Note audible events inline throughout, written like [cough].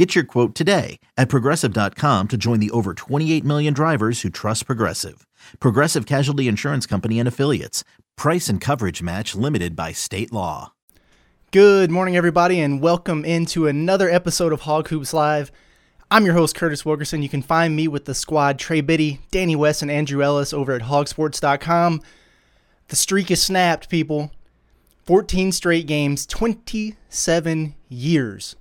Get your quote today at progressive.com to join the over 28 million drivers who trust Progressive. Progressive Casualty Insurance Company and Affiliates. Price and coverage match limited by state law. Good morning, everybody, and welcome into another episode of Hog Hoops Live. I'm your host, Curtis Wilkerson. You can find me with the squad Trey Biddy, Danny West, and Andrew Ellis over at hogsports.com. The streak is snapped, people. 14 straight games, 27 years.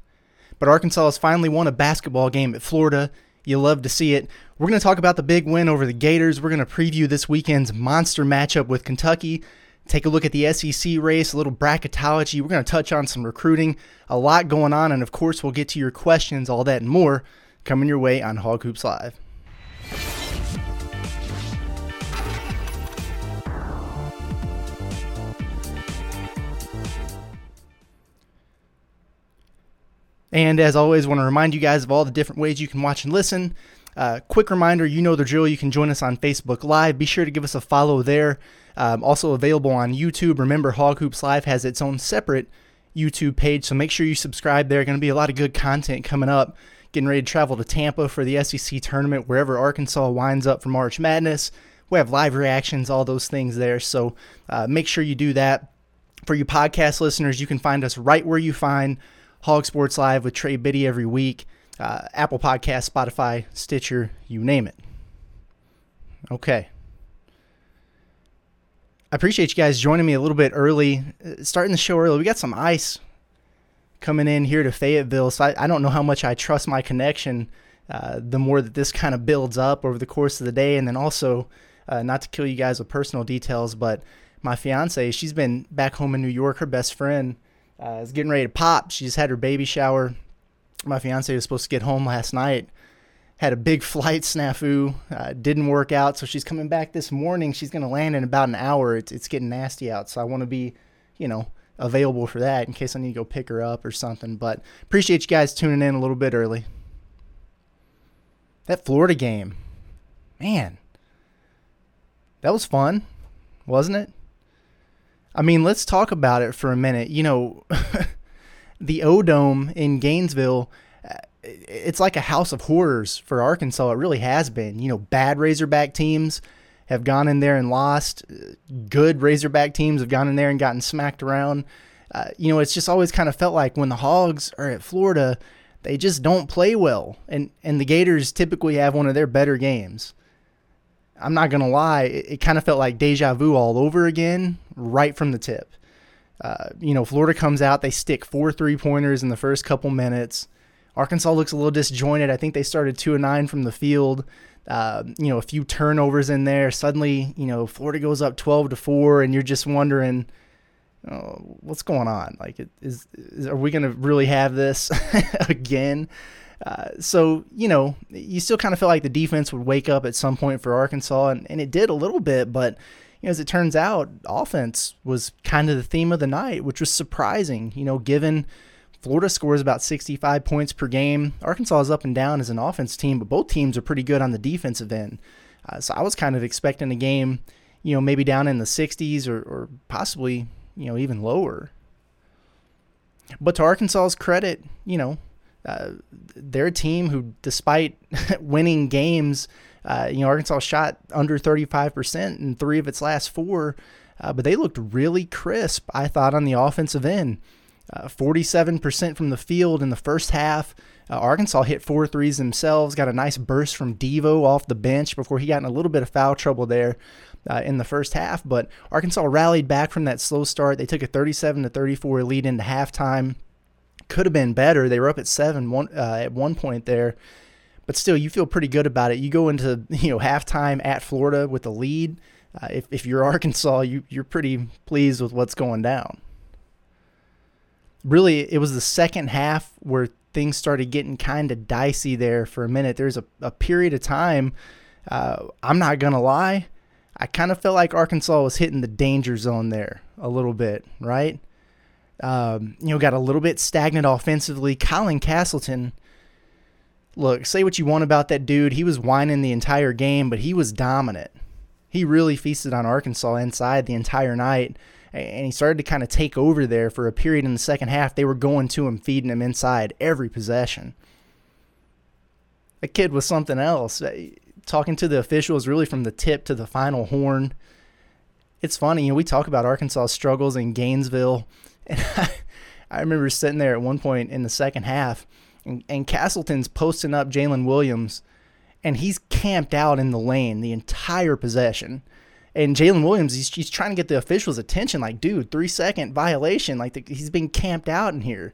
But Arkansas has finally won a basketball game at Florida. You love to see it. We're going to talk about the big win over the Gators. We're going to preview this weekend's monster matchup with Kentucky. Take a look at the SEC race, a little bracketology. We're going to touch on some recruiting, a lot going on, and of course, we'll get to your questions, all that and more coming your way on Hog Hoops Live. And as always, want to remind you guys of all the different ways you can watch and listen. Uh, quick reminder you know the drill. You can join us on Facebook Live. Be sure to give us a follow there. Um, also available on YouTube. Remember, Hog Hoops Live has its own separate YouTube page, so make sure you subscribe there. Going to be a lot of good content coming up. Getting ready to travel to Tampa for the SEC tournament, wherever Arkansas winds up for March Madness. We have live reactions, all those things there. So uh, make sure you do that. For you podcast listeners, you can find us right where you find Hog Sports Live with Trey Biddy every week. Uh, Apple Podcast, Spotify, Stitcher, you name it. Okay. I appreciate you guys joining me a little bit early, uh, starting the show early. We got some ice coming in here to Fayetteville, so I, I don't know how much I trust my connection. Uh, the more that this kind of builds up over the course of the day, and then also, uh, not to kill you guys with personal details, but my fiance, she's been back home in New York. Her best friend uh, is getting ready to pop. She just had her baby shower. My fiance was supposed to get home last night. Had a big flight snafu. Uh, didn't work out, so she's coming back this morning. She's going to land in about an hour. It's it's getting nasty out, so I want to be, you know, available for that in case I need to go pick her up or something. But appreciate you guys tuning in a little bit early. That Florida game, man, that was fun, wasn't it? I mean, let's talk about it for a minute. You know, [laughs] the O Dome in Gainesville, uh, it's like a house of horrors for Arkansas. It really has been. You know, bad Razorback teams have gone in there and lost. Good Razorback teams have gone in there and gotten smacked around. Uh, you know, it's just always kind of felt like when the Hogs are at Florida, they just don't play well, and and the Gators typically have one of their better games. I'm not gonna lie, it, it kind of felt like deja vu all over again, right from the tip. Uh, you know, Florida comes out, they stick four three pointers in the first couple minutes. Arkansas looks a little disjointed. I think they started two and nine from the field. Uh, you know, a few turnovers in there. Suddenly, you know, Florida goes up twelve to four, and you're just wondering, oh, what's going on? Like, is, is are we going to really have this [laughs] again? Uh, so, you know, you still kind of felt like the defense would wake up at some point for Arkansas, and, and it did a little bit, but, you know, as it turns out, offense was kind of the theme of the night, which was surprising, you know, given Florida scores about 65 points per game. Arkansas is up and down as an offense team, but both teams are pretty good on the defensive end. Uh, so I was kind of expecting a game, you know, maybe down in the 60s or, or possibly, you know, even lower. But to Arkansas's credit, you know, a team who, despite [laughs] winning games, uh, you know, Arkansas shot under 35% in three of its last four, uh, but they looked really crisp, I thought, on the offensive end. 47% uh, from the field in the first half. Uh, Arkansas hit four threes themselves, got a nice burst from Devo off the bench before he got in a little bit of foul trouble there. Uh, in the first half, but Arkansas rallied back from that slow start. They took a 37 to 34 lead into halftime could have been better. They were up at seven one uh, at one point there, but still, you feel pretty good about it. You go into [laughs] you know halftime at Florida with the lead. Uh, if if you're [laughs] Arkansas, you you're pretty pleased with what's going down. Really, it was the second half where things started getting kind of dicey there for a minute. There's a, a period of time. Uh, I'm not gonna lie. I kind of felt like Arkansas was hitting the danger zone there a little bit, right? Um, you know, got a little bit stagnant offensively. Colin Castleton, look, say what you want about that dude. He was whining the entire game, but he was dominant. He really feasted on Arkansas inside the entire night, and he started to kind of take over there for a period in the second half. They were going to him, feeding him inside every possession. The kid was something else. Uh, talking to the officials really from the tip to the final horn. It's funny, you know, we talk about Arkansas struggles in Gainesville and [laughs] I, I remember sitting there at one point in the second half, and, and Castleton's posting up Jalen Williams, and he's camped out in the lane the entire possession. And Jalen Williams, he's, he's trying to get the officials' attention, like, dude, three second violation. Like, the, he's been camped out in here.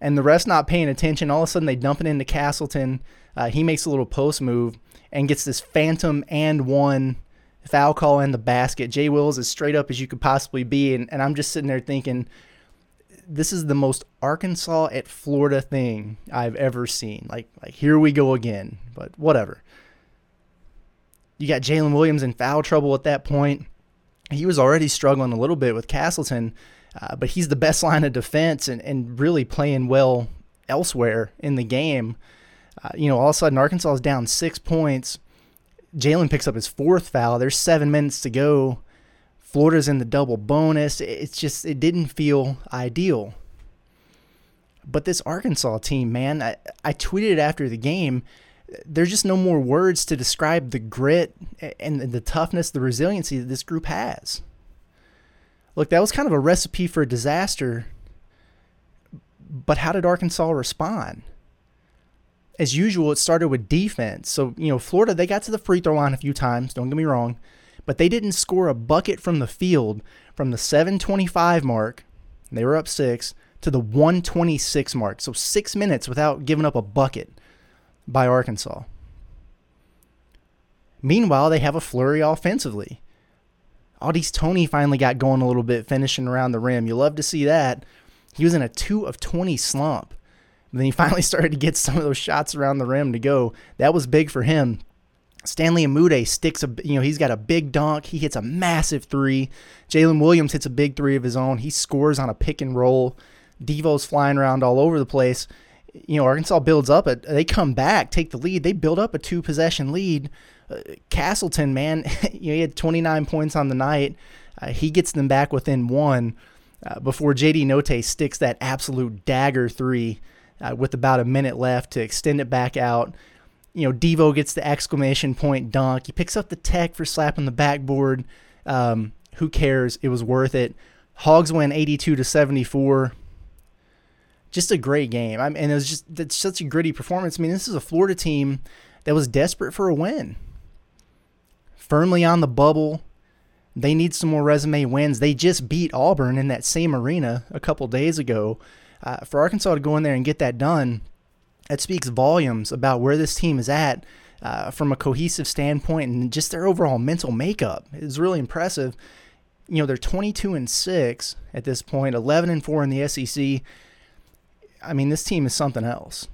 And the rest not paying attention. All of a sudden, they dump it into Castleton. Uh, he makes a little post move and gets this phantom and one foul call in the basket. Jay Wills is straight up as you could possibly be. And, and I'm just sitting there thinking, this is the most Arkansas at Florida thing I've ever seen. Like like here we go again. But whatever. You got Jalen Williams in foul trouble at that point. He was already struggling a little bit with Castleton, uh, but he's the best line of defense and, and really playing well elsewhere in the game. Uh, you know, all of a sudden Arkansas is down six points. Jalen picks up his fourth foul. There's seven minutes to go. Florida's in the double bonus. It's just, it didn't feel ideal. But this Arkansas team, man, I, I tweeted after the game. There's just no more words to describe the grit and the toughness, the resiliency that this group has. Look, that was kind of a recipe for a disaster. But how did Arkansas respond? As usual, it started with defense. So, you know, Florida, they got to the free throw line a few times, don't get me wrong but they didn't score a bucket from the field from the 725 mark. They were up six to the 126 mark. So six minutes without giving up a bucket by Arkansas. Meanwhile, they have a flurry offensively. Au'Diese Toney finally got going a little bit, finishing around the rim. You love to see that. He was in a 2 of 20 slump. But then he [laughs] finally started to get some of those shots around the rim to go. That was big for him. Stanley Umude sticks a, you know, he's got a big dunk. He hits a massive three. Jalen Williams hits a big three of his own. He scores on a pick and roll. Devo's flying around all over the place. You know, Arkansas builds up. A, they come back, take the lead. They build up a two possession lead. Uh, Castleton, man, [laughs] you know, he had 29 points on the night. Uh, he gets them back within one uh, before JD Notae sticks that absolute dagger three uh, with about a minute left to extend it back out you know, Devo gets the exclamation point dunk. He picks up the tech for slapping the backboard. Um, who cares? It was worth it. Hogs win 82 to 74. Just a great game. I mean, and it was just that's such a gritty performance. I mean, this is a Florida team that was desperate for a win. Firmly on the bubble. They need some more resume wins. They just beat Auburn in that same arena a couple days ago. Uh, for Arkansas to go in there and get that done that speaks volumes about where this team is at uh, from a cohesive standpoint and just their overall mental makeup. is really impressive. You know, they're 22 and 6 at this point, 11 and 4 in the SEC. I mean, this team is something else.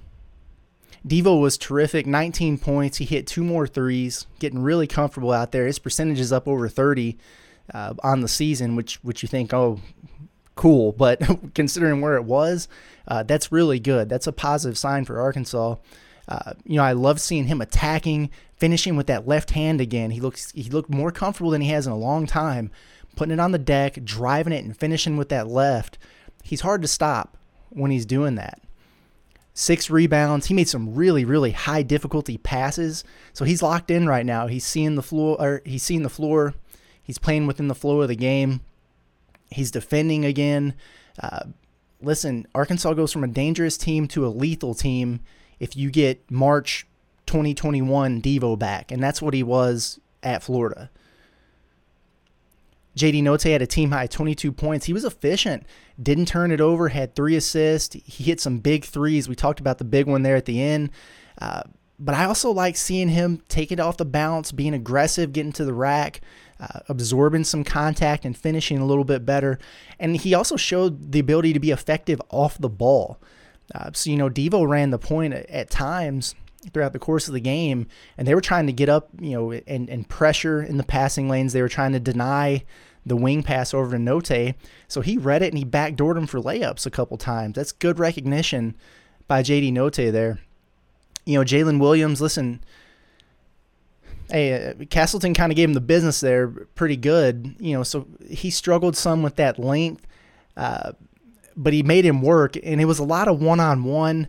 Devo was terrific, 19 points. He hit two more threes, getting really comfortable out there. His percentage is up over 30 uh, on the season, which which you think, oh, cool. But [laughs] considering where it was, uh, that's really good. That's a positive sign for Arkansas. Uh, you know, I love seeing him attacking, finishing with that left hand again. He looks he looked more comfortable than he has in a long time, putting it on the deck, driving it, and finishing with that left. He's hard to stop when he's doing that. Six rebounds. He made some really, really high difficulty passes. So he's locked in right now. He's seeing the floor. Or he's seeing the floor. He's playing within the flow of the game. He's defending again. Uh, listen, Arkansas goes from a dangerous team to a lethal team if you get March 2021 Devo back, and that's what he was at Florida. JD Notae had a team high 22 points. He was efficient, didn't turn it over, had three assists. He hit some big threes. We talked about the big one there at the end. Uh, but I also like seeing him take it off the bounce, being aggressive, getting to the rack uh, absorbing some contact and finishing a little bit better. And he also showed the ability to be effective off the ball. Uh, so, you know, Devo ran the point at, at times throughout the course of the game, and they were trying to get up, you know, and, and pressure in the passing lanes. They were trying to deny the wing pass over to Notae. So he read it and he backdoored him for layups a couple times. That's good recognition by JD Notae there. You know, Jalen Williams, listen, hey, uh, Castleton kind of gave him the business there pretty good. You know, so he struggled some with that length, uh, but he made him work, and it was a lot of one on one,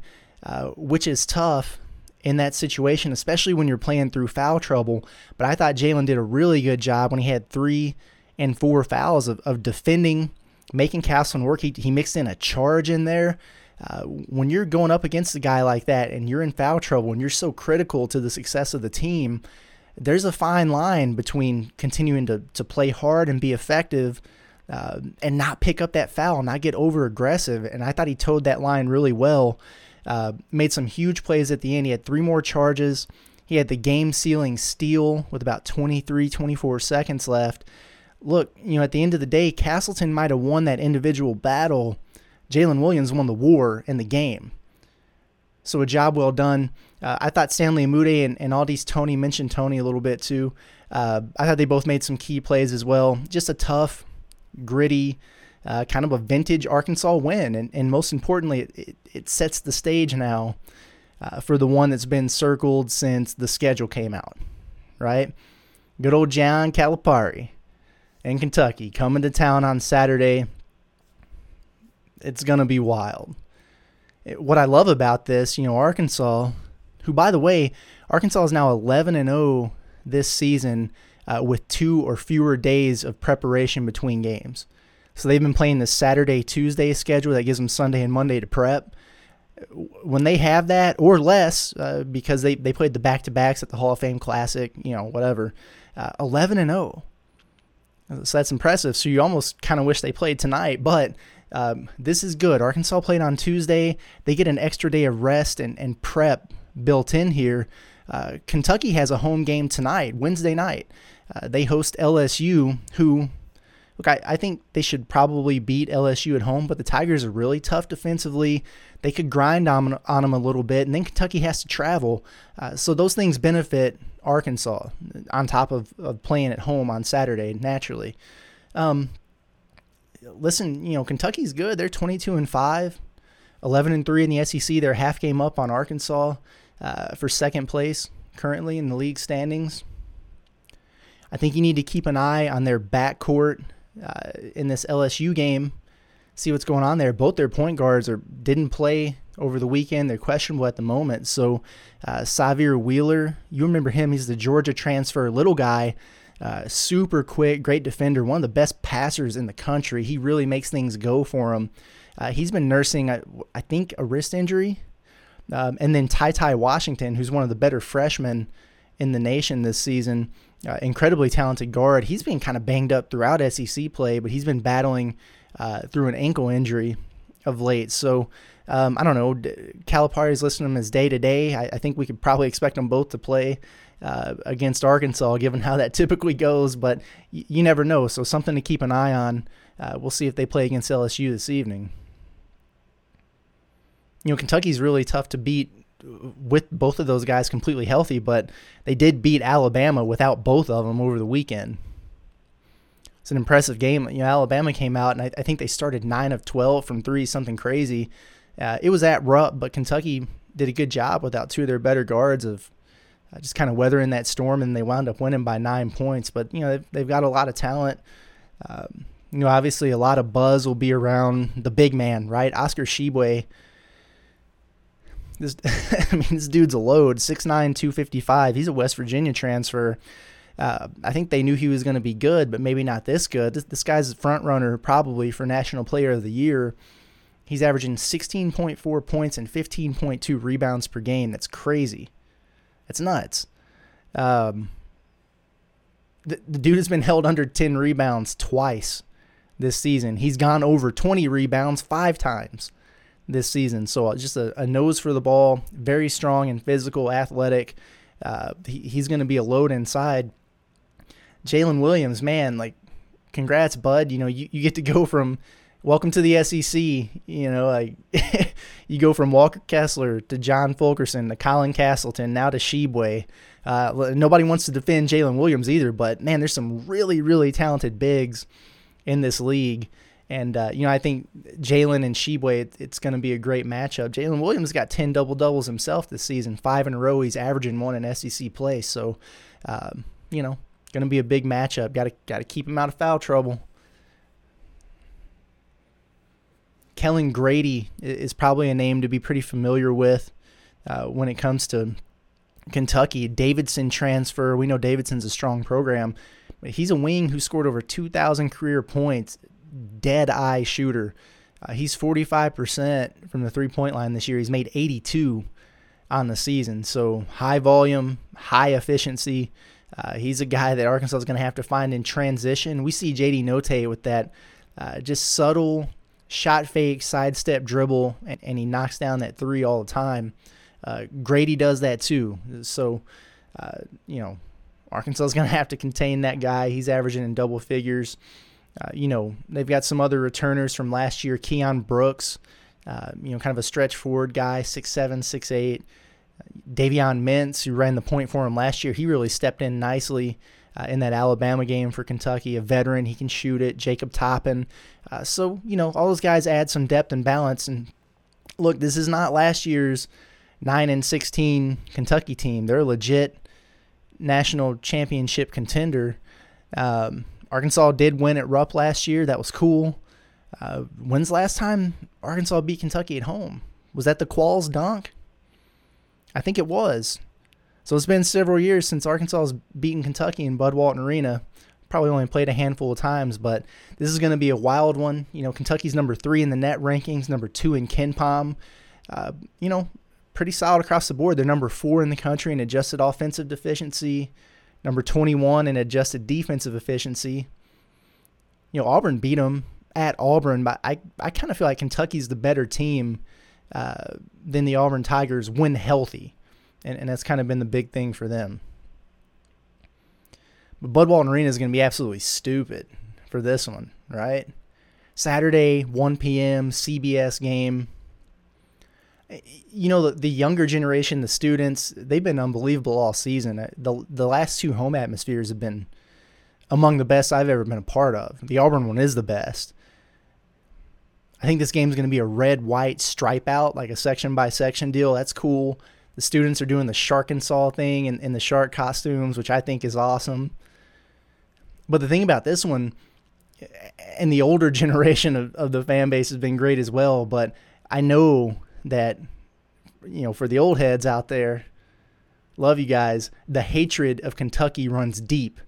which is tough in that situation, especially when you're playing through foul trouble. But I thought Jalen did a really good job when he had three and four fouls of, of defending, making Castleton work. He, he mixed in a charge in there. Uh, when you're going up against a guy like that and you're in foul trouble and you're so critical to the success of the team, there's a fine line between continuing to, to play hard and be effective uh, and not pick up that foul, not get over aggressive. And I thought he toed that line really well. Uh, made some huge plays at the end. He had three more charges. He had the game sealing steal with about 23, 24 seconds left. Look, you know, at the end of the day, Castleton might have won that individual battle. Jalen Williams won the war in the game. So a job well done. Uh, I thought Stanley Umude and, and Au'Diese Toney mentioned Toney a little bit too. Uh, I thought they both made some key plays as well. Just a tough, gritty, uh, kind of a vintage Arkansas win. And, and most importantly, it, it, it sets the stage now uh, for the one that's been circled since the schedule came out, right? Good old John Calipari in Kentucky coming to town on Saturday. It's going to be wild. What I love about this, you know, Arkansas, who, by the way, Arkansas is now 11 and 0 this season uh, with two or fewer days of preparation between games. So they've been playing the Saturday Tuesday schedule that gives them Sunday and Monday to prep. When they have that or less, uh, because they, they played the back to backs at the Hall of Fame Classic, you know, whatever, uh, 11 and 0. So that's impressive. So you almost kind of wish they played tonight, but um, this is good. Arkansas played on Tuesday. They get an extra day of rest and, and prep built in here. Uh, Kentucky has a home game tonight, Wednesday night. Uh, they host LSU, who, look, I, I think they should probably beat LSU at home, but the Tigers are really tough defensively. They could grind on, on them a little bit, and then Kentucky has to travel. Uh, so those things benefit Arkansas on top of, of playing at home on Saturday, naturally. Um, listen, you know, Kentucky's good. They're 22 and 5, 11 and 3 in the SEC. They're half game up on Arkansas uh, for second place currently in the league standings. I think you need to keep an eye on their backcourt uh, in this LSU game. See what's going on there. Both their point guards are didn't play over the weekend. They're questionable at the moment. So, uh, Sahvir Wheeler, you remember him? He's the Georgia transfer, little guy, uh, super quick, great defender, one of the best passers in the country. He really makes things go for him. Uh, he's been nursing, I, I, think, a wrist injury. Um, and then Ty Ty Washington, who's one of the better freshmen in the nation this season, uh, incredibly talented guard. He's been kind of banged up throughout SEC play, but he's been battling uh, through an ankle injury of late. So um, I don't know. Calipari's listing him as day to day. I think we could probably expect them both to play uh, against Arkansas, given how that [laughs] typically goes. But y- you never know. So something to keep an eye on. Uh, we'll see if they play against LSU this evening. You know, Kentucky's really tough to beat with both of those guys completely healthy, but they did beat Alabama without both of them over the weekend. It's an impressive game. You know, Alabama came out and I, I think they started nine of twelve from three, something crazy. Uh, it was at Rupp, but Kentucky did a good job without two of their better guards of uh, just kind of weathering that storm, and they wound up winning by nine points. But you know, they've, they've got a lot of talent. Um, you know, obviously a lot of buzz will be around the big man, right? Oscar Tshiebwe. This, [laughs] I mean, this dude's a load, 6'9", 255. He's a West Virginia transfer. Uh, I think they knew he was going to be good, but maybe not this good. This, this guy's a front runner probably for National Player of the Year. He's averaging 16.4 points and 15.2 rebounds per game. That's crazy. That's nuts. Um, the, the dude has been held under 10 rebounds twice this season. He's gone over 20 rebounds five times this season. So uh, just a, a nose for the ball, very strong and physical, athletic. Uh, he, he's going to be a load inside. Jalen Williams, man, like, congrats, bud. You know, you, you get to go from welcome to the SEC. You know, like [laughs] you go from Walker Kessler to John Fulkerson to Colin Castleton now to Tshiebwe. Uh, nobody wants to defend Jalen Williams either, but man, there's some really, really talented bigs in this league. And, uh, you know, I think Jalen and Tshiebwe, it, it's going to be a great matchup. Jalen Williams got 10 double doubles himself this season, five in a row. He's averaging one in SEC play. So, um, you know, going to be a big matchup. Got to got to keep him out of foul trouble. Kellan Grady is probably a name to be pretty familiar with uh, when it comes to Kentucky. Davidson transfer. We know Davidson's a strong program, he's a wing who scored over 2,000 career points. Dead eye shooter. Uh, he's 45% from the three point line this year. He's made 82 on the season. So high volume, high efficiency. Uh, he's a guy that Arkansas is going to have to find in transition. We see JD Notae with that uh, just subtle shot fake, sidestep dribble, and, and, he knocks down that three all the time. Uh, Grady does that too. So, uh, you know, Arkansas is going to have to contain that guy. He's averaging in double figures. Uh, you know, they've got some other returners from last year. Keion Brooks, uh, you know, kind of a stretch forward guy, six seven, six eight. Davion Mintz, who ran the point for him last year, he really stepped in nicely uh, in that Alabama game for Kentucky. A veteran, he can shoot it. Jacob Toppin. Uh, so, you know, all those guys add some depth and balance. And look, this is not last year's 9 and 16 Kentucky team. They're a legit national championship contender. Um, Arkansas did win at Rupp last year. That was cool. Uh, when's last time Arkansas beat Kentucky at home? Was that the Qualls dunk? I think it was. So it's been several years since Arkansas has beaten Kentucky in Bud Walton Arena. Probably only played a handful of times, but this is going to be a wild one. You know, Kentucky's number three in the net rankings, number two in KenPom. Uh, you know, pretty solid across the board. They're number four in the country in adjusted offensive efficiency, number 21 in adjusted defensive efficiency. You know, Auburn beat them at Auburn, but I, I kind of feel like Kentucky's the better team uh, than the Auburn Tigers when healthy and, and that's kind of been the big thing for them. But Bud Walton Arena is going to be absolutely stupid for this one, right? Saturday, 1 p.m., CBS game. You know, the, the younger generation, the students, they've been unbelievable all season. Uh, the, the last two home atmospheres have been among the best I've ever been a part of. The Auburn one is the best. I think this game is going to be a red white stripe out, like a section by section deal. That's cool. The students are doing the shark and saw thing in, in the shark costumes, which I think is awesome. But the thing about this one, and the older [laughs] generation of, of the fan base has been great as well. But I know that, you know, for the old heads out there, love you guys, the hatred of Kentucky runs deep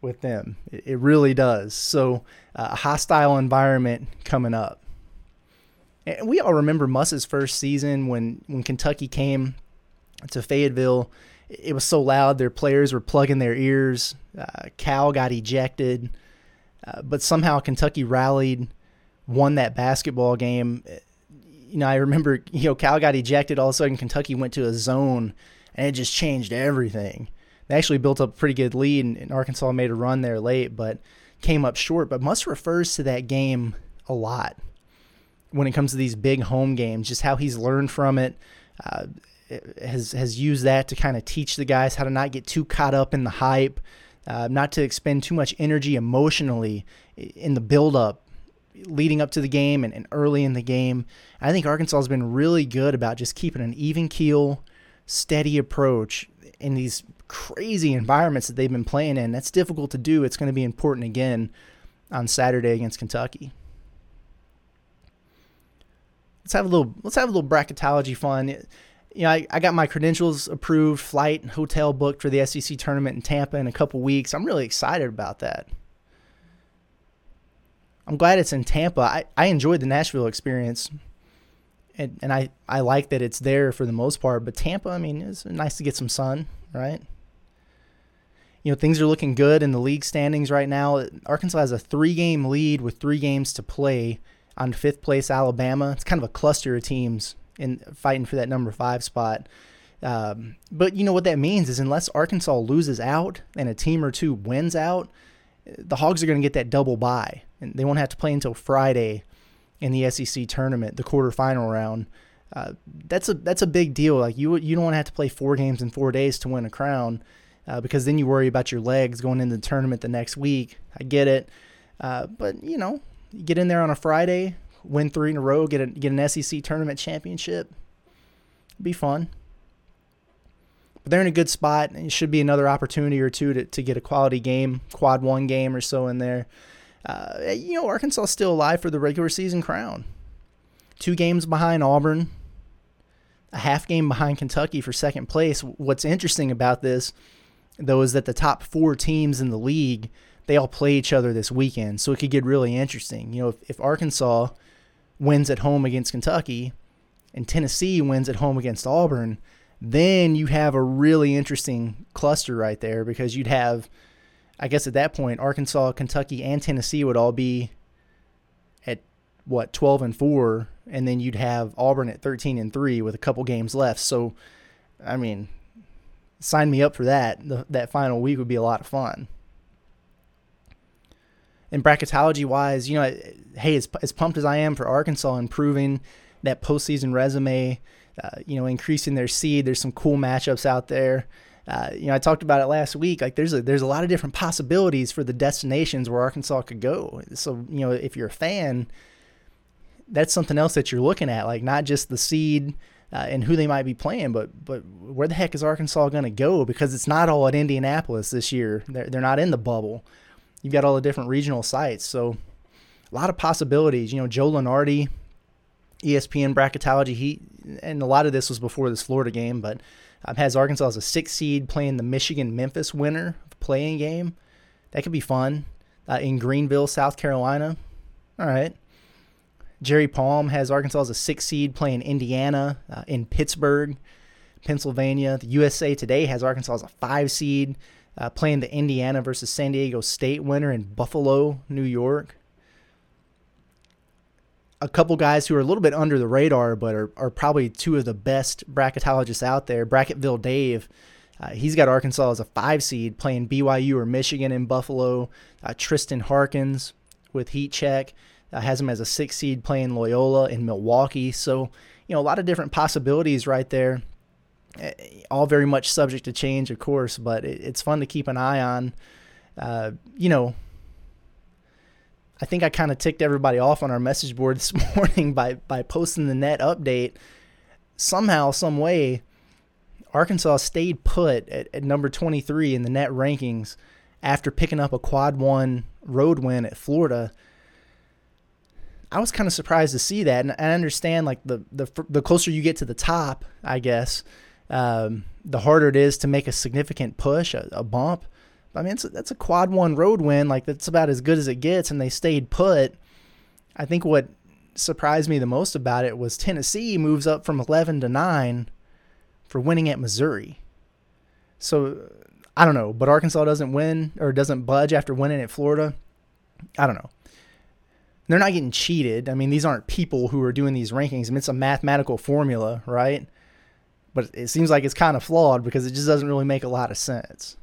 with them. It, it really does. So, uh, a hostile environment coming up. And we all remember Muss's first season when, when Kentucky came to Fayetteville. It was so loud, their players were plugging their ears. Uh, Cal got ejected, uh, but somehow Kentucky rallied, won that basketball game. You know, I remember, you know, Cal got ejected. All of a sudden, Kentucky went to a zone, and it just changed everything. They actually built up a pretty good lead, and, Arkansas made a run there late, but came up short. But Muss refers to that game a lot when it comes to these big home games, just how he's learned from it, uh, has has used that to kind of teach the guys how to not get too caught up in the hype, uh, not to expend too much energy emotionally in the build-up leading up to the game and, and early in the game. I think Arkansas has been really good about just keeping an even keel, steady approach in these crazy environments that they've been playing in. That's difficult to do. It's going to be important again on Saturday against Kentucky let's have a little let's have a little bracketology fun. You know, I, I got my credentials approved, flight, and hotel booked for the SEC tournament in Tampa in a couple weeks. I'm really excited about that. I'm glad it's in Tampa. I, I enjoyed the Nashville experience. And, and I, I like that it's there for the most part. But Tampa, I mean, it's nice to get some sun, right? You know, things are looking good in the league standings right now. Arkansas has a three game lead with three games to play on fifth place Alabama. It's kind of a cluster of teams in fighting for that number five spot. Um, but you know what that means is unless Arkansas loses out and a team or two wins out, the Hogs are going to get that double bye, and they won't have to play until Friday in the SEC tournament, the quarterfinal round. Uh, that's a that's a big deal. Like you you don't want to have to play four games in four days to win a crown, uh, because then you worry about your legs going into the tournament the next week. I get it, uh, but you know, get in there on a Friday, win three in a row, get a, get an SEC tournament championship. be fun. But they're in a good spot. It should be another opportunity or two to, to get a quality game, quad one game or so in there. Uh, you know, Arkansas still alive for the regular season crown. Two games behind Auburn, a half game behind Kentucky for second place. What's interesting about this, though, is that the top four teams in the league they all play each other this weekend, so it could get really interesting. You know, if, if Arkansas wins at home against Kentucky and Tennessee wins at home against Auburn, then you have a really interesting cluster right there because you'd have, I guess at that point, Arkansas, Kentucky, and Tennessee would all be at what 12 and four, and then you'd have Auburn at 13 and three with a couple games left. So, I mean, sign me up for that. The, that final week would be a lot of fun. And bracketology wise, you know, hey, as, as pumped as I am for Arkansas improving that postseason resume, uh, you know, increasing their seed. There's some cool matchups out there. Uh, you know, I talked about it last week. Like, there's a there's a lot of different possibilities for the destinations where Arkansas could go. So, you know, if you're a fan, that's something else that you're looking at. Like, not just the seed uh, and who they might be playing, but but where the heck is Arkansas going to go? Because it's not all at Indianapolis this year. They're they're not in the bubble. You've got all the different regional sites, so a lot of possibilities. You know, Joe Lunardi, ESPN bracketology. He and a lot of this was before this Florida game, but um, has Arkansas as a six seed playing the Michigan Memphis winner playing game. That could be fun uh, in Greenville, South Carolina. All right. Jerry Palm has Arkansas as a six seed playing Indiana uh, in Pittsburgh, Pennsylvania. The USA Today has Arkansas as a five seed uh, playing the Indiana versus San Diego State winner in Buffalo, New York a couple guys who are a little bit under the radar, but are, are probably two of the best bracketologists out there. Bracketville Dave, uh, he's got Arkansas as a five seed playing BYU or Michigan in Buffalo. Uh, Tristan Harkins with Heat Check uh, has him as a six seed playing Loyola in Milwaukee. So, you know, a lot of different possibilities right there. Eh, all very much subject to change, of course, but it, it's fun to keep an eye on. Uh, you know, I think I kind of ticked everybody off on our message board [laughs] this morning by by posting the net update. Somehow, some way, Arkansas stayed put at, at number 23 in the net rankings after picking up a quad one road win at Florida. I was kind of surprised to see that, and I understand like the the the closer you get to the top, I guess, um, the harder it is to make a significant push, a, a bump. I mean, that's a quad one road win. Like that's about as good as it gets, and they stayed put. I think what surprised me the most about it was Tennessee moves up from 11 to 9 for winning at Missouri. So I don't know, but Arkansas doesn't win or doesn't budge after winning at Florida. I don't know. They're not getting cheated. I mean, these aren't people who are doing these rankings. I mean, it's a mathematical formula, right? But it seems like it's kind of flawed because it just doesn't really make a lot of sense.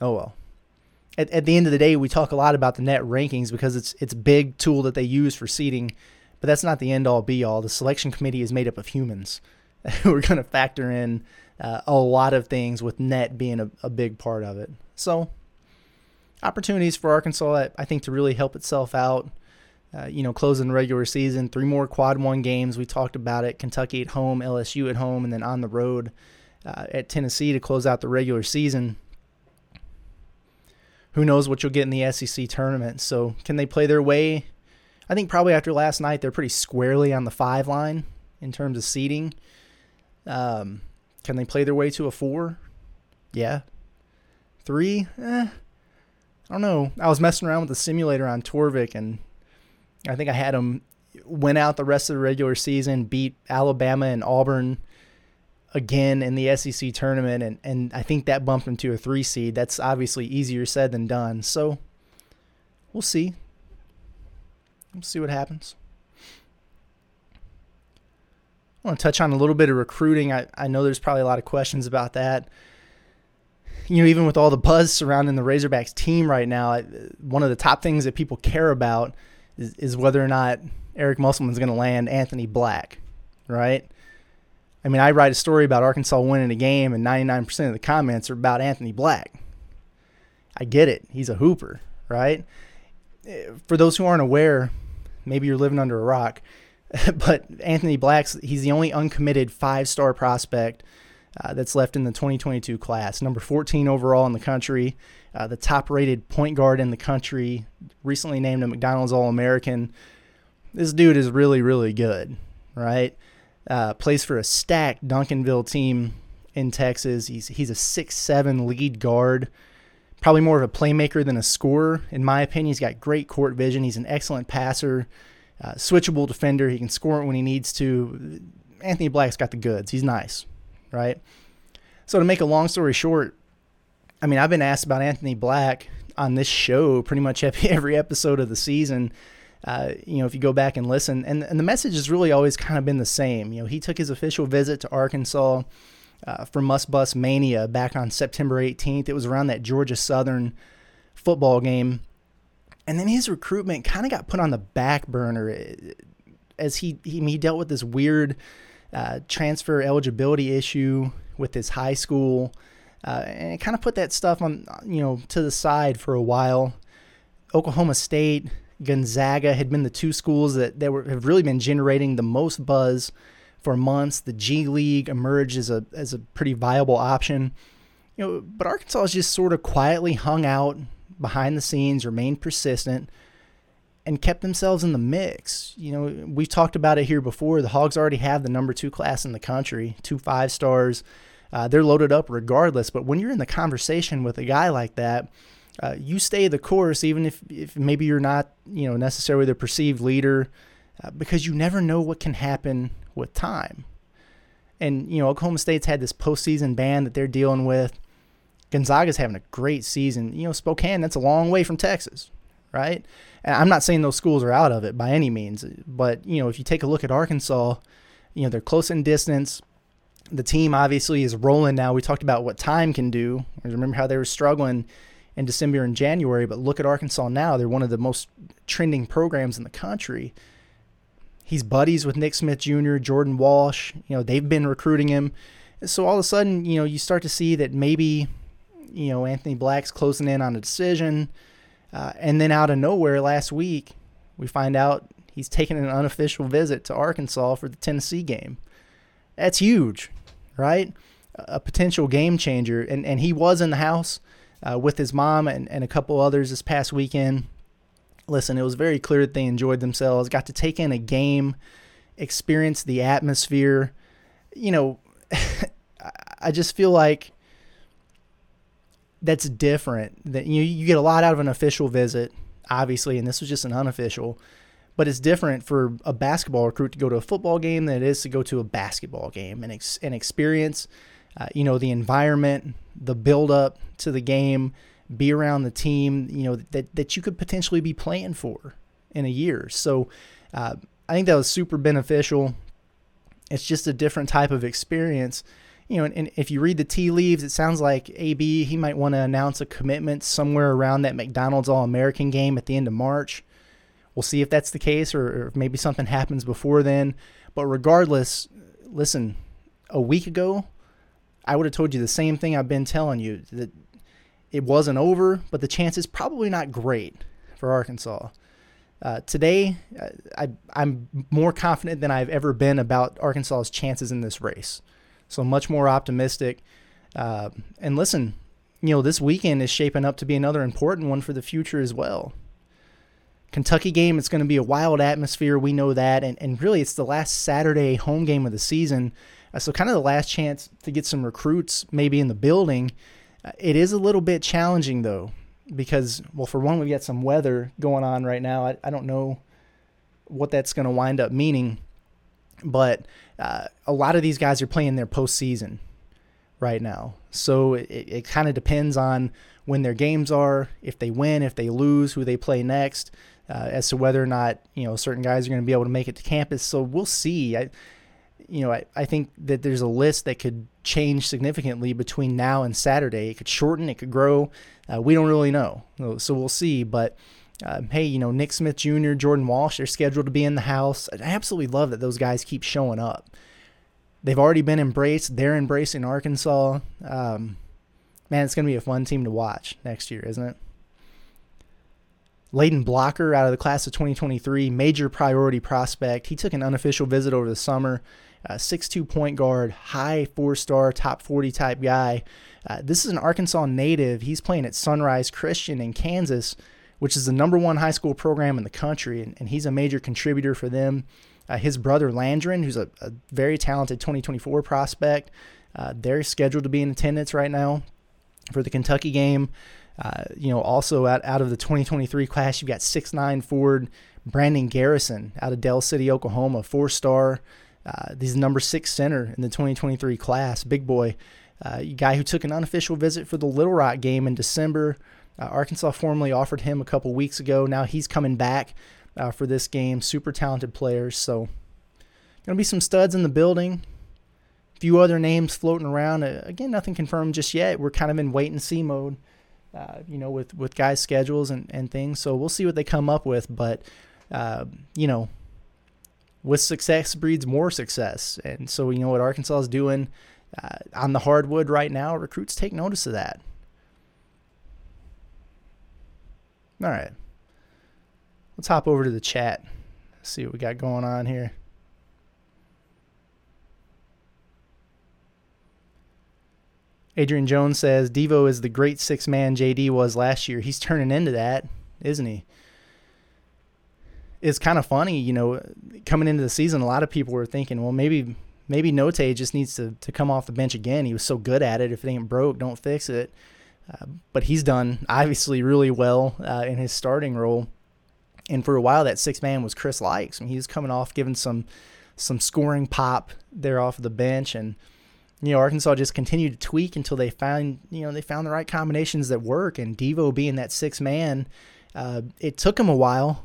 Oh well. At, at the end of the day, we talk a lot about the net rankings because it's it's a big tool that they use for seeding, but that's not the end all be all. The selection committee is made up of humans [laughs] who are going to factor in uh, a lot of things, with net being a, a big part of it. So, opportunities for Arkansas, I think, to really help itself out. Uh, you know, closing the regular season, three more quad one games. We talked about it. Kentucky at home, LSU at home, and then on the road uh, at Tennessee to close out the regular season who knows what you'll get in the SEC tournament. So can they play their way? I think probably after last night they're pretty squarely on the five line in terms of seeding. Um, can they play their way to a four? Yeah. Three? Eh, I don't know. I was messing around with the simulator on Torvik, and I think I had them win out the rest of the regular season, beat Alabama and Auburn again in the SEC tournament, and, and I think that bumped him to a three seed. That's obviously easier said than done. So we'll see. We'll see what happens. I want to touch on a little bit of recruiting. I, I know there's probably a lot of questions about that. you know, even with all the buzz surrounding the Razorbacks team right now, one of the top things that people care about is, is whether or not Eric Musselman's going to land Anthony Black, right? I mean, I write a story about Arkansas winning a game, and 99% of the comments are about Anthony Black. I get it. He's a hooper, right? For those who aren't aware, maybe you're living under a rock, [laughs] but Anthony Black's he's the only uncommitted five-star prospect uh, that's left in the 2022 class. Number 14 overall in the country, uh, the top-rated point guard in the country, recently named a McDonald's All-American. This dude is really, really good, right? Uh, plays for a stacked Duncanville team in Texas. He's he's a six-seven lead guard probably more of a playmaker than a scorer, in my opinion. He's got great court vision. He's an excellent passer, uh, switchable defender. He can score when he needs to. Anthony Black's got the goods. He's nice, right? So to make a long story short, I mean, I've been asked about Anthony Black on this show pretty much [laughs] every episode of the season. Uh, you know, if you go back and listen, and, and the message has really always kind of been the same. You know, he took his official visit to Arkansas uh, for Muss Bus Mania back on September 18th. It was around that Georgia Southern football game. And then his recruitment kind of got put on the back burner uh, as he, he, he dealt with this weird uh, transfer eligibility issue with his high school. Uh, and it kind of put that stuff on, you know, to the side for a while. Oklahoma State, Gonzaga had been the two schools that, that were, have really been generating the most buzz for months. The G League emerged as a as a pretty viable option. You know, but Arkansas has just sort of quietly hung out behind the scenes, remained persistent, and kept themselves in the mix. You know, we've talked about it here before. The Hogs already have the number two class in the country, two five stars. Uh, they're loaded up regardless. But when you're in the conversation with a guy like that, uh, you stay the course, even if, if maybe you're not, you know, necessarily the perceived leader, uh, because you never know what can happen with time. And, you know, Oklahoma State's had this postseason ban that they're dealing with. Gonzaga's having a great season. You know, Spokane, that's a long way from Texas, right? And I'm not saying those schools are out of it by any means, but, you know, if you take a look at Arkansas, you know, they're close in distance. The team obviously is rolling now. We talked about what time can do. Remember how they were struggling in December and January, but look at Arkansas now. They're one of the most trending programs in the country. He's buddies with Nick Smith Jr., Jordan Walsh. You know, they've been recruiting him. So all of a sudden, you know, you start to see that maybe, you know, Anthony Black's closing in on a decision. Uh, and then out of nowhere last week, we find out he's taking an unofficial visit to Arkansas for the Tennessee game. That's huge, right? A potential game changer. And, and he was in the house uh, with his mom and, and a couple others this past weekend listen, it was very clear that they enjoyed themselves, got to take in a game, experience the atmosphere. You know, [laughs] I just feel like that's different. That you you get a lot out of an official visit, obviously, and this was just an unofficial. But it's different for a basketball recruit to go to a football game than it is to go to a basketball game and ex- and experience, uh, you know, the environment, the build up to the game, be around the team, you know, that, that you could potentially be playing for in a year. So uh, I think that was super beneficial. It's just a different type of experience. You know, and, and if you read the tea leaves, it sounds like AB, he might want to announce a commitment somewhere around that McDonald's All American game at the end of March. We'll see if that's the case or, or maybe something happens before then. But regardless, listen, a week ago, I would have told you the same thing I've been telling you that it wasn't over, but the chance is probably not great for Arkansas. Uh, today, I, I'm more confident than I've ever been about Arkansas's chances in this race. So much more optimistic. Uh, and listen, you know, this weekend is shaping up to be another important one for the future as well. Kentucky game, it's going to be a wild atmosphere. We know that. And, and really, it's the last Saturday home game of the season. Uh, so, kind of the last chance to get some recruits maybe in the building it is a little bit challenging though, because well, for one, we've got some weather going on right now. I, I don't know what that's going to wind up meaning, but uh, a lot of these guys are playing their postseason right now, so it, it kind of depends on when their games are, if they win, if they lose, who they play next, uh, as to whether or not you know certain guys are going to be able to make it to campus. So we'll see. I, you know, I, I think that there's a list that could change significantly between now and Saturday. It could shorten, it could grow. Uh, we don't really know. So we'll see. But um, hey, you know, Nick Smith Jr., Jordan Walsh, they're scheduled to be in the house. I absolutely love that those guys keep showing up. They've already been embraced. They're embracing Arkansas. Um, man, it's going to be a fun team to watch next year, isn't it? Layden Blocker out of the class of 2023, major priority prospect. He took an unofficial visit over the summer. Uh, six-two point guard, high four-star, top 40 type guy. Uh, this is an Arkansas native. He's playing at Sunrise Christian in Kansas which is the number one high school program in the country, and, and he's a major contributor for them. Uh, his brother Landrin, who's a, a, very talented 2024 prospect, uh, they're scheduled to be in attendance right now for the Kentucky game. Uh, you know, also out, out of the 2023 class, you've got six nine forward Brandon Garrison out of Del City, Oklahoma, four star. Uh, he's number six center in the 2023 class, big boy. Uh, guy who took an unofficial visit for the Little Rock game in December. Uh, Arkansas formally offered him a couple weeks ago. Now he's coming back uh, for this game. Super talented players. So, going to be some studs in the building. A few other names floating around. Uh, again, nothing confirmed just yet. We're kind of in wait and see mode, uh, you know, with, with guys' schedules and, and things. So, we'll see what they come up with. But, uh, you know, with success breeds more success. And so, you know, what Arkansas is doing uh, on the hardwood right now, recruits take notice of that. All right. Let's hop over to the chat. See what we got going on here. Adrian Jones says Devo is the great six man JD was last year. He's turning into that, isn't he? It's kind of funny, you know, coming into the season, a lot of people were thinking, well, maybe maybe Notae just needs to, to come off the bench again. He was so good at it. If it ain't broke, don't fix it. Uh, but he's done obviously really well uh, in his starting role. And for a while, that six man was Chris Lykes. I mean, he was coming off giving some some scoring pop there off the bench, and you know Arkansas just continued to tweak until they found you know they found the right combinations that work. And Devo being that six man, uh, it took him a while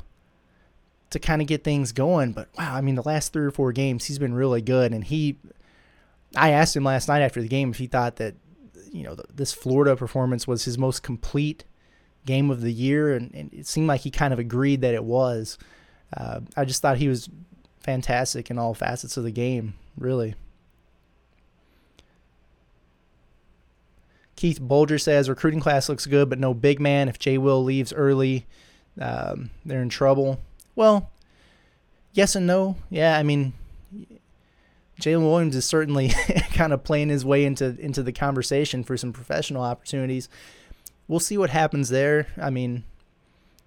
to kind of get things going. But wow, I mean, the last three or four games, he's been really good. And he, I asked him last night after the game if he thought that you know, this Florida performance was his most complete game of the year, and, and it seemed like he kind of agreed that it was. Uh, I just thought he was fantastic in all facets of the game, really. Keith Bolger says recruiting class looks good, but no big man. If Jay Will leaves early, um, they're in trouble. Well, yes and no. Yeah, I mean, Jaylin Williams is certainly [laughs] kind of playing his way into into the conversation for some professional opportunities. We'll see what happens there. I mean,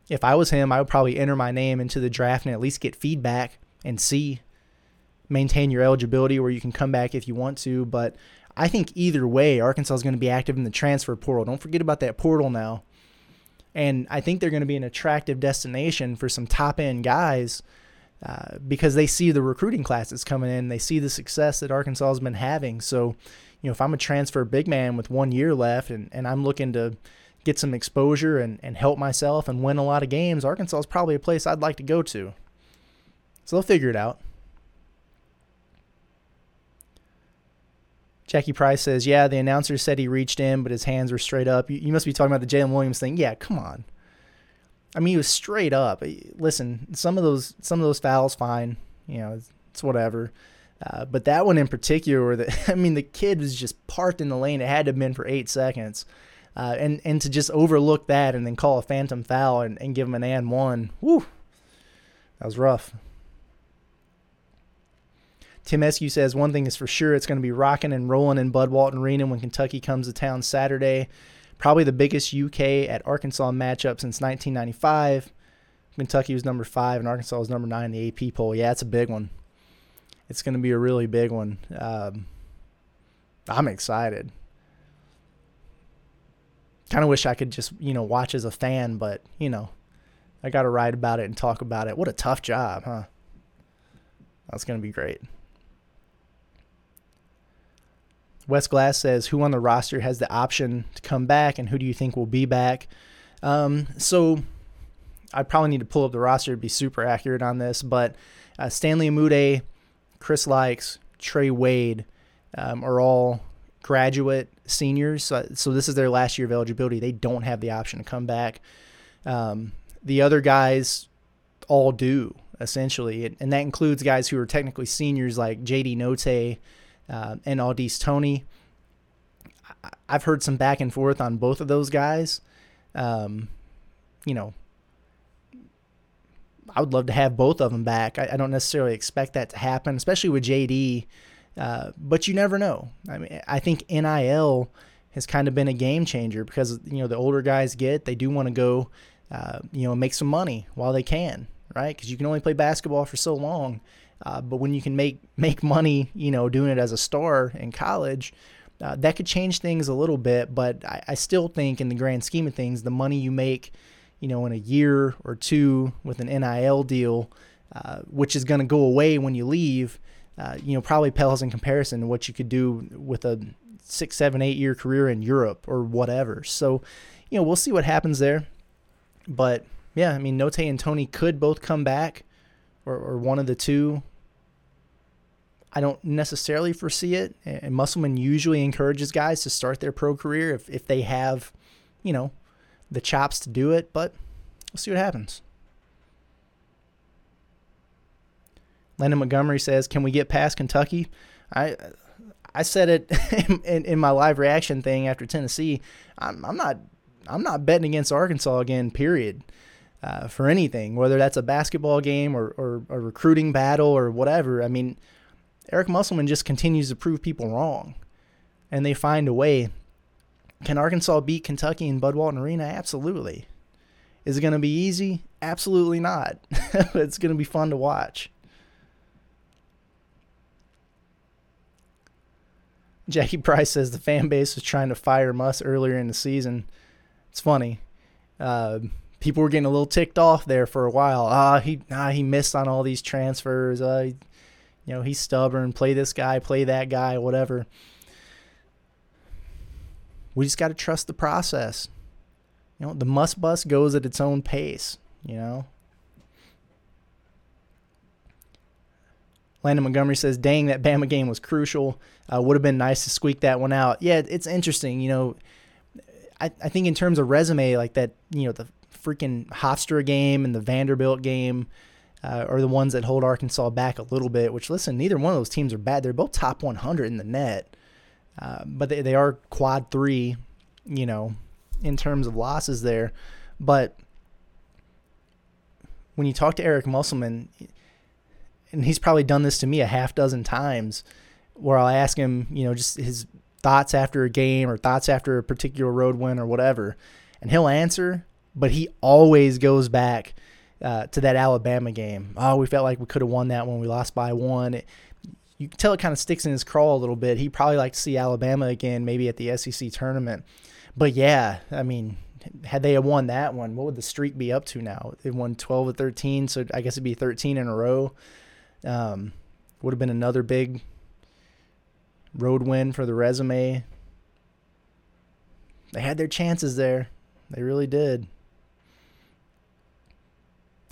if I was him, I would probably enter my name into the draft and at least get feedback and see maintain your eligibility where you can come back if you want to. But I think either way, Arkansas is going to be active in the transfer portal. Don't forget about that portal now. And I think they're going to be an attractive destination for some top end guys uh, because they see the recruiting classes coming in, they see the success that Arkansas has been having. So, you know, if I'm a transfer big man with one year left and, and I'm looking to get some exposure and, and help myself and win a lot of games, Arkansas is probably a place I'd like to go to. So they'll figure it out. Jackie Price says, Yeah, the announcer said he reached in, but his hands were straight up. You, you must be talking about the Jaylin Williams thing. Yeah, come on. I mean, he was straight up. Listen, some of those some of those fouls, fine. You know, it's, it's whatever. Uh, but that one in particular, that [laughs] I mean, the kid was just parked in the lane. It had to have been for eight seconds, uh, and and to just overlook that and then call a phantom foul and, and give him an and one, whoo, that was rough. Tim Eskew says one thing is for sure, it's going to be rocking and rolling in Bud Walton Arena when Kentucky comes to town Saturday. Probably the biggest UK at Arkansas matchup since 1995. Kentucky was number five and Arkansas was number nine in the AP poll. Yeah, it's a big one. It's going to be a really big one. Um, I'm excited. Kind of wish I could just, you know, watch as a fan, but, you know, I got to write about it and talk about it. What a tough job, huh? That's going to be great. West Glass says, "Who on the roster has the option to come back, and who do you think will be back?" Um, so, I probably need to pull up the roster to be super accurate on this, but uh, Stanley Umude, Chris Lykes, Trey Wade um, are all graduate seniors. So, so, this is their last year of eligibility. They don't have the option to come back. Um, the other guys all do essentially, and that includes guys who are technically seniors like JD Notae uh, and Au'Diese Toney. I've heard some back and forth on both of those guys. Um, you know, I would love to have both of them back. I, I don't necessarily expect that to happen, especially with JD. Uh, but you never know. I mean, I think NIL has kind of been a game changer because you know the older guys get they do want to go, uh, you know, make some money while they can, right? Because you can only play basketball for so long. Uh, but when you can make make money, you know, doing it as a star in college, uh, that could change things a little bit. But I, I, still think, in the grand scheme of things, the money you make, you know, in a year or two with an NIL deal, uh, which is going to go away when you leave, uh, you know, probably pales in comparison to what you could do with a six, seven, eight year career in Europe or whatever. So, you know, we'll see what happens there. But yeah, I mean, Notae and Toney could both come back, or, or one of the two. I don't necessarily foresee it. And Musselman usually encourages guys to start their pro career if, if they have, you know, the chops to do it. But we'll see what happens. Landon Montgomery says, "Can we get past Kentucky?" I I said it [laughs] in, in, my live reaction thing after Tennessee. I'm, I'm not I'm not betting against Arkansas again. Period. Uh, for anything, whether that's a basketball game or, or a recruiting battle or whatever. I mean, Eric Musselman just continues to prove people wrong, and they find a way. Can Arkansas beat Kentucky in Bud Walton Arena? Absolutely. Is it going to be easy? Absolutely not. [laughs] it's going to be fun to watch. Jackie Price says the fan base was trying to fire Muss earlier in the season. It's funny. Uh, people were getting a little ticked off there for a while. Ah, he ah he missed on all these transfers. Uh, you know, he's stubborn. Play this guy, play that guy, whatever. We just got to trust the process. You know, the Muss bus goes at its own pace. You know, Landon Montgomery says, "Dang, that Bama game was crucial. Uh, would have been nice to squeak that one out." Yeah, it's interesting. You know, I, I think in terms of resume, like that, you know, the freaking Hofstra game and the Vanderbilt game uh, are the ones that hold Arkansas back a little bit. Which, listen, neither one of those teams are bad. They're both top 100 in the net, uh, but they, they are quad three. You know, in terms of losses there, but when you talk to Eric Musselman and he's probably done this to me a half dozen times where I'll ask him, you know, just his thoughts after a game or thoughts after a particular road win or whatever. And he'll answer, but he always goes back uh, to that Alabama game. Oh, we felt like we could have won that when we lost by one. It, you can tell it kind of sticks in his craw a little bit. He'd probably like to see Alabama again, maybe at the SEC tournament. But yeah, I mean, had they won that one, what would the streak be up to now? They won 12 or 13, so I guess it'd be 13 in a row. Um, would have been another big road win for the resume. They had their chances there. They really did.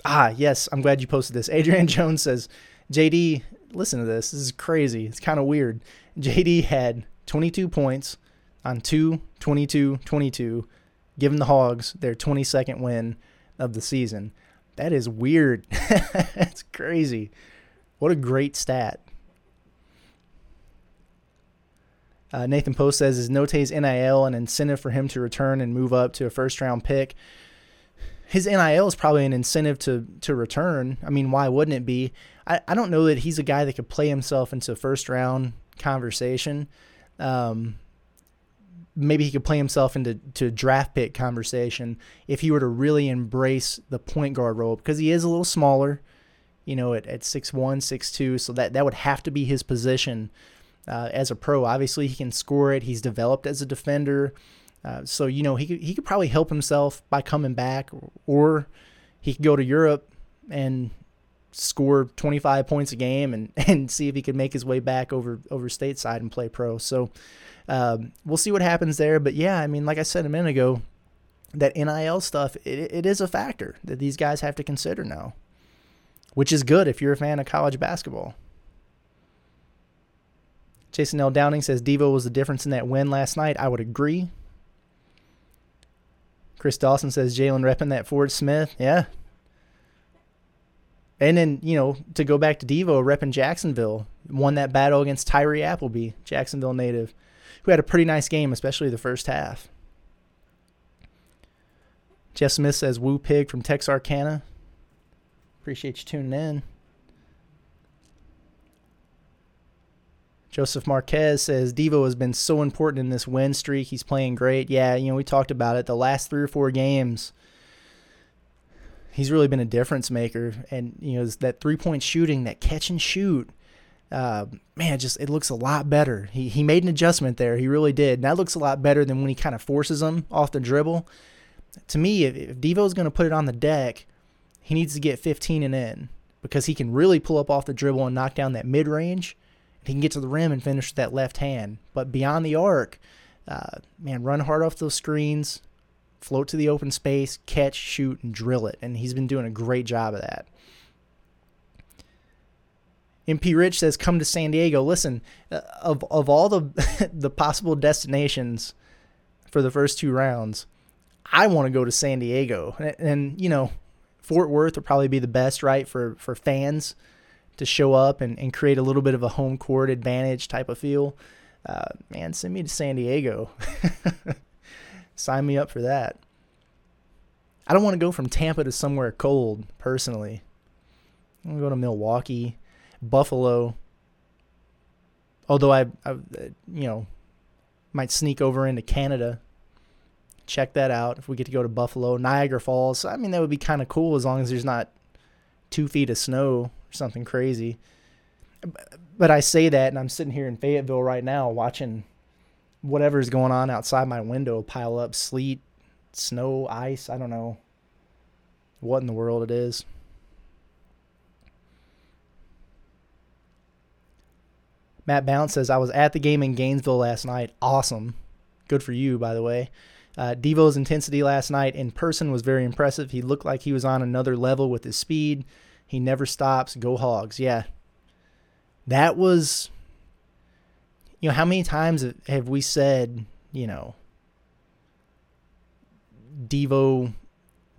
Ah, yes, I'm glad you posted this. Adrian [laughs] Jones says, JD, listen to this. This is crazy. It's kind of weird. JD had 22 points on 2 22 22, giving the Hogs their 22nd win of the season. That is weird. [laughs] That's crazy. What a great stat. Uh, Nathan Post says, Is Notae's NIL an incentive for him to return and move up to a first round pick? His NIL is probably an incentive to, to return. I mean, why wouldn't it be? I, I don't know that he's a guy that could play himself into first round conversation. Um, maybe he could play himself into to draft pick conversation if he were to really embrace the point guard role because he is a little smaller you know, at, at 6'1, 6'2. So that, that would have to be his position uh, as a pro. Obviously, he can score it. He's developed as a defender. Uh, so, you know, he could, he could probably help himself by coming back, or he could go to Europe and score 25 points a game and, [laughs] and see if he could make his way back over, over stateside and play pro. So um, we'll see what happens there. But yeah, I mean, like I said a minute ago, that NIL stuff, it, it is a factor that these guys have to consider now which is good if you're a fan of college basketball. Jason L. Downing says Devo was the difference in that win last night. I would agree. Chris Dawson says Jaylin repping that Fort Smith. Yeah. And then, you know, to go back to Devo, repping Jacksonville, won that battle against Tyree Appleby, Jacksonville native, who had a pretty nice game, especially the first half. Jeff Smith says Woo Pig from Texarkana. Appreciate you tuning in. Joseph Marquez says Devo has been so important in this win streak. He's playing great. Yeah, you know, we talked about it. The last three or four games, he's really been a difference maker. And, you know, that three point shooting, that catch and shoot, uh, man, just it looks a lot better. He, he made an adjustment there. He really did. And that looks a lot better than when he kind of forces them off the dribble. To me, if, if Devo's going to put it on the deck, he needs to get 15 and in because he can really pull up off the dribble and knock down that mid range he can get to the rim and finish with that left hand. But beyond the arc, uh, man, run hard off those screens, float to the open space, catch, shoot, and drill it. And he's been doing a great job of that. MP Rich says, "Come to San Diego. Listen, uh, of of all the [laughs] the possible destinations for the first two rounds, I want to go to San Diego. And, and, you know, Fort Worth would probably be the best, right, for for fans to show up and, and create a little bit of a home court advantage type of feel, uh, man, send me to San Diego. [laughs] Sign me up for that. I don't want to go from Tampa to somewhere cold, personally. I'm going to go to Milwaukee, Buffalo. Although I, I, you know, might sneak over into Canada. Check that out if we get to go to Buffalo, Niagara Falls. I mean, that would be kind of cool as long as there's not two feet of snow or something crazy. But I say that, and I'm sitting here in Fayetteville right now watching whatever's going on outside my window pile up sleet, snow, ice. I don't know what in the world it is. Matt Bounce says, I was at the game in Gainesville last night. Awesome. Good for you, by the way. Uh, Devo's intensity last night in person was very impressive. He looked like he was on another level with his speed. He never stops. Go Hogs. Yeah. That was, you know, how many times have we said, you know, Devo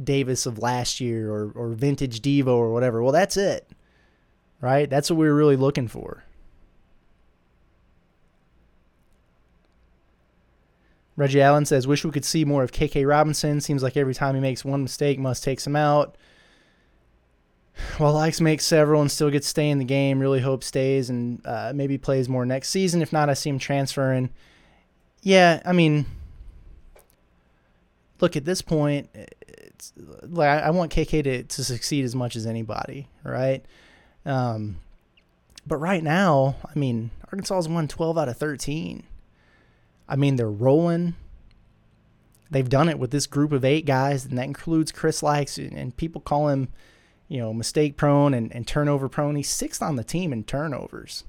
Davis of last year or, or vintage Devo or whatever? Well, that's it, right? That's what we were really looking for. Reggie Allen says, Wish we could see more of KK Robinson. Seems like every time he makes one mistake, Muss takes him out. [sighs] While Lykes makes several and still gets stay in the game, really hope stays and uh, maybe plays more next season. If not, I see him transferring. Yeah, I mean, look at this point. It's like I want KK to, to succeed as much as anybody, right? Um, but right now, I mean, Arkansas has won 12 out of 13. I mean, they're rolling. They've done it with this group of eight guys, and that includes Chris Lykes, and people call him you know, mistake prone and, and turnover prone. He's sixth on the team in turnovers.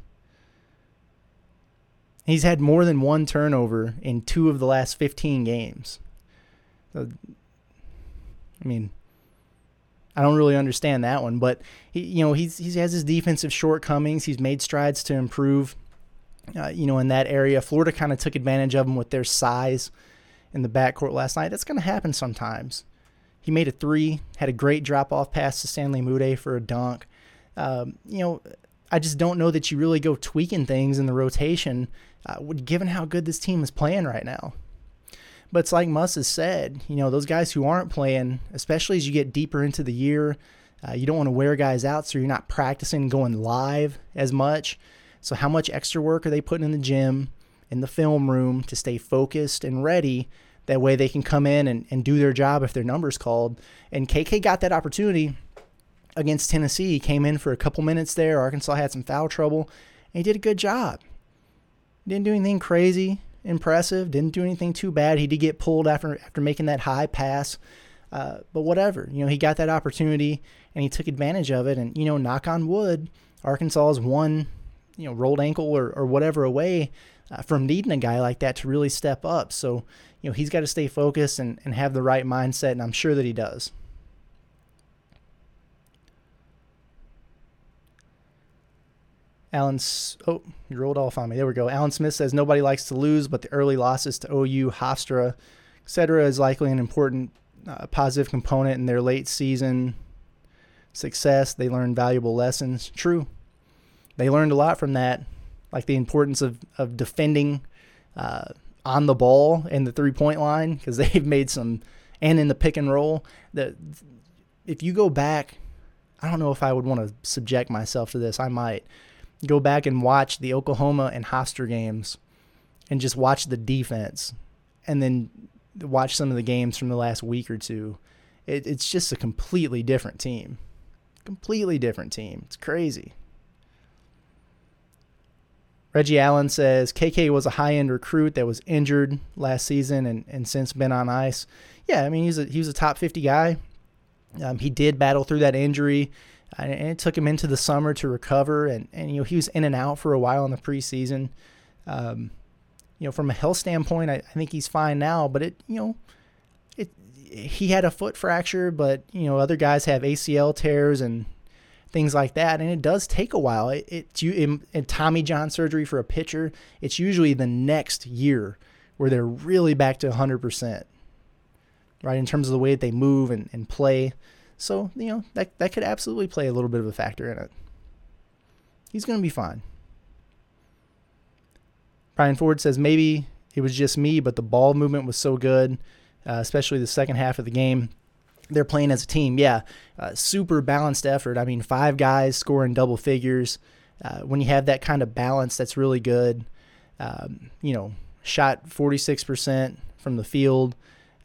He's had more than one turnover in two of the last 15 games. So, I mean, I don't really understand that one, but he, you know, he's he has his defensive shortcomings. He's made strides to improve, uh, you know, in that area. Florida kind of took advantage of him with their size in the backcourt last night. That's going to happen sometimes. He made a three, had a great drop off pass to Stanley Umude for a dunk. Um, you know, I just don't know that you really go tweaking things in the rotation, uh, given how good this team is playing right now. But it's like Muss has said, you know, those guys who aren't playing, especially as you get deeper into the year, uh, you don't want to wear guys out, so you're not practicing going live as much. So, how much extra work are they putting in the gym, in the film room to stay focused and ready that way they can come in and, and do their job if their number's called. And KK got that opportunity against Tennessee. He came in for a couple minutes there. Arkansas had some foul trouble, and he did a good job. Didn't do anything crazy, impressive. Didn't do anything too bad. He did get pulled after after making that high pass. Uh, but whatever, you know, he got that opportunity and he took advantage of it. And you know, knock on wood, Arkansas is one, you know, rolled ankle or, or whatever away uh, from needing a guy like that to really step up. So you know, he's got to stay focused and, and have the right mindset, and I'm sure that he does. Alan, oh, you rolled off on me. There we go. Alan Smith says nobody likes to lose, but the early losses to OU, Hofstra, etc., is likely an important uh, positive component in their late season success. They learned valuable lessons. True. They learned a lot from that, like the importance of, of defending uh, on the ball and the three point line, because [laughs] they've made some, and in the pick and roll. The, if you go back, I don't know if I would want to subject myself to this. I might go back and watch the Oklahoma and Hofstra games and just watch the defense and then watch some of the games from the last week or two. It, it's just a completely different team. Completely different team. It's crazy. Reggie Allen says KK was a high end recruit that was injured last season and, and since been on ice. Yeah, I mean he's a he was a top fifty guy. Um, he did battle through that injury and it took him into the summer to recover. And, and you know he was in and out for a while in the preseason. Um, you know, from a health standpoint, I, I, think he's fine now. But it, you know, it he had a foot fracture, but you know other guys have ACL tears and things like that, and it does take a while. It, it's you in, Tommy John surgery for a pitcher. It's usually the next year where they're really back to 100 percent, right? In terms of the way that they move and, and play. So, you know, that, that could absolutely play a little bit of a factor in it. He's going to be fine. Brian Ford says maybe it was just me, but the ball movement was so good, uh, especially the second half of the game. They're playing as a team. Yeah, uh, super balanced effort. I mean, five guys scoring double figures. Uh, when you have that kind of balance, that's really good. Um, you know, shot 46% from the field,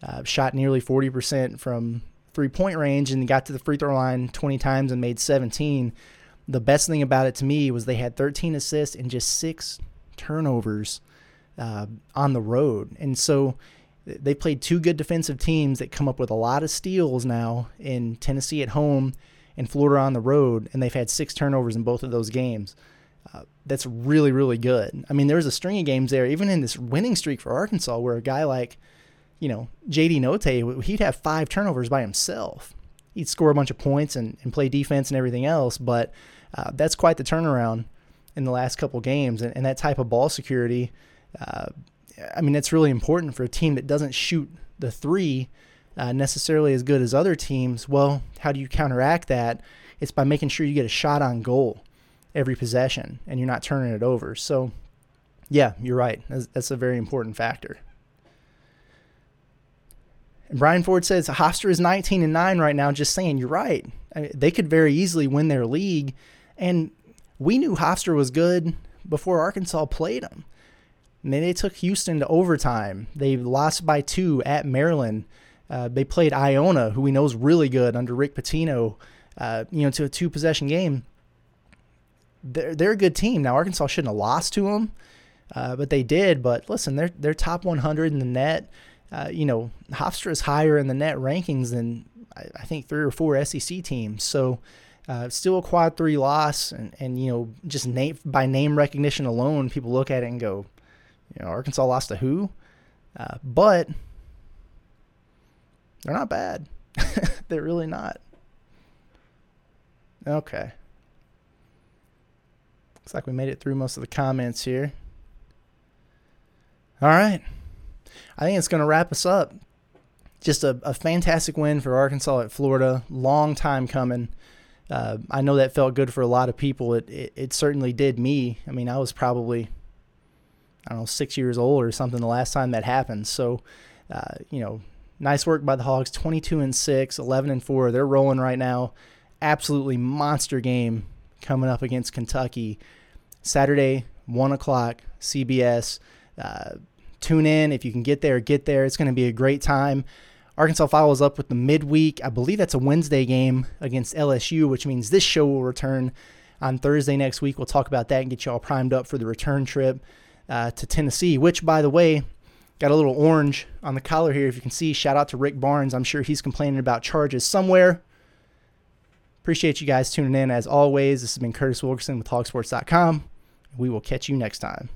uh, shot nearly 40% from three point range and got to the free throw line 20 times and made 17. The best thing about it to me was they had 13 assists and just six turnovers uh, on the road. And so they played two good defensive teams that come up with a lot of steals now in Tennessee at home and Florida on the road, and they've had six turnovers in both of those games. Uh, that's really, really good. I mean, there was a string of games there, even in this winning streak for Arkansas, where a guy like you know, JD Notae, he'd have five turnovers by himself. He'd score a bunch of points and, and play defense and everything else, but uh, that's quite the turnaround in the last couple games. And, and that type of ball security, uh, I mean, that's really important for a team that doesn't shoot the three uh, necessarily as good as other teams. Well, how do you counteract that? It's by making sure you get a shot on goal every possession and you're not turning it over. So, yeah, you're right. That's, that's a very important factor. And Brian Ford says Hofstra is 19 and 9 right now. Just saying, you're right. I mean, they could very easily win their league. And we knew Hofstra was good before Arkansas played them. And they took Houston to overtime. They lost by two at Maryland. Uh, they played Iona, who we know is really good under Rick Pitino, uh, you know, to a two possession game. They're, they're a good team. Now, Arkansas shouldn't have lost to them, uh, but they did. But listen, they're, they're top 100 in the net uh, you know, Hofstra is higher in the net rankings than I, I think three or four SEC teams. So uh, still a quad three loss, and, and you know, just name by name recognition alone, people look at it and go, you know, Arkansas lost to who? Uh, but they're not bad. [laughs] they're really not. Okay. Looks like we made it through most of the comments here. All right. I think it's going to wrap us up. Just a, a fantastic win for Arkansas at Florida. Long time coming. Uh, I know that felt good for a lot of people. It, it, it certainly did me. I mean, I was probably I don't know six years old or something the last time that happened. So, uh, you know, nice work by the Hogs. 22 and six, 11 and four. They're rolling right now. Absolutely monster game coming up against Kentucky. Saturday, one o'clock, CBS. Uh, tune in. If you can get there, get there. It's going to be a great time. Arkansas follows up with the midweek. I believe that's a Wednesday game against LSU, which means this show will return on Thursday next week. We'll talk about that and get you all primed up for the return trip uh, to Tennessee, which, by the way, got a little orange on the collar here. If you can see, shout out to Rick Barnes. I'm sure he's complaining about charges somewhere. Appreciate you guys tuning in as always. This has been Curtis Wilkerson with Hogsports.com. We will catch you next time.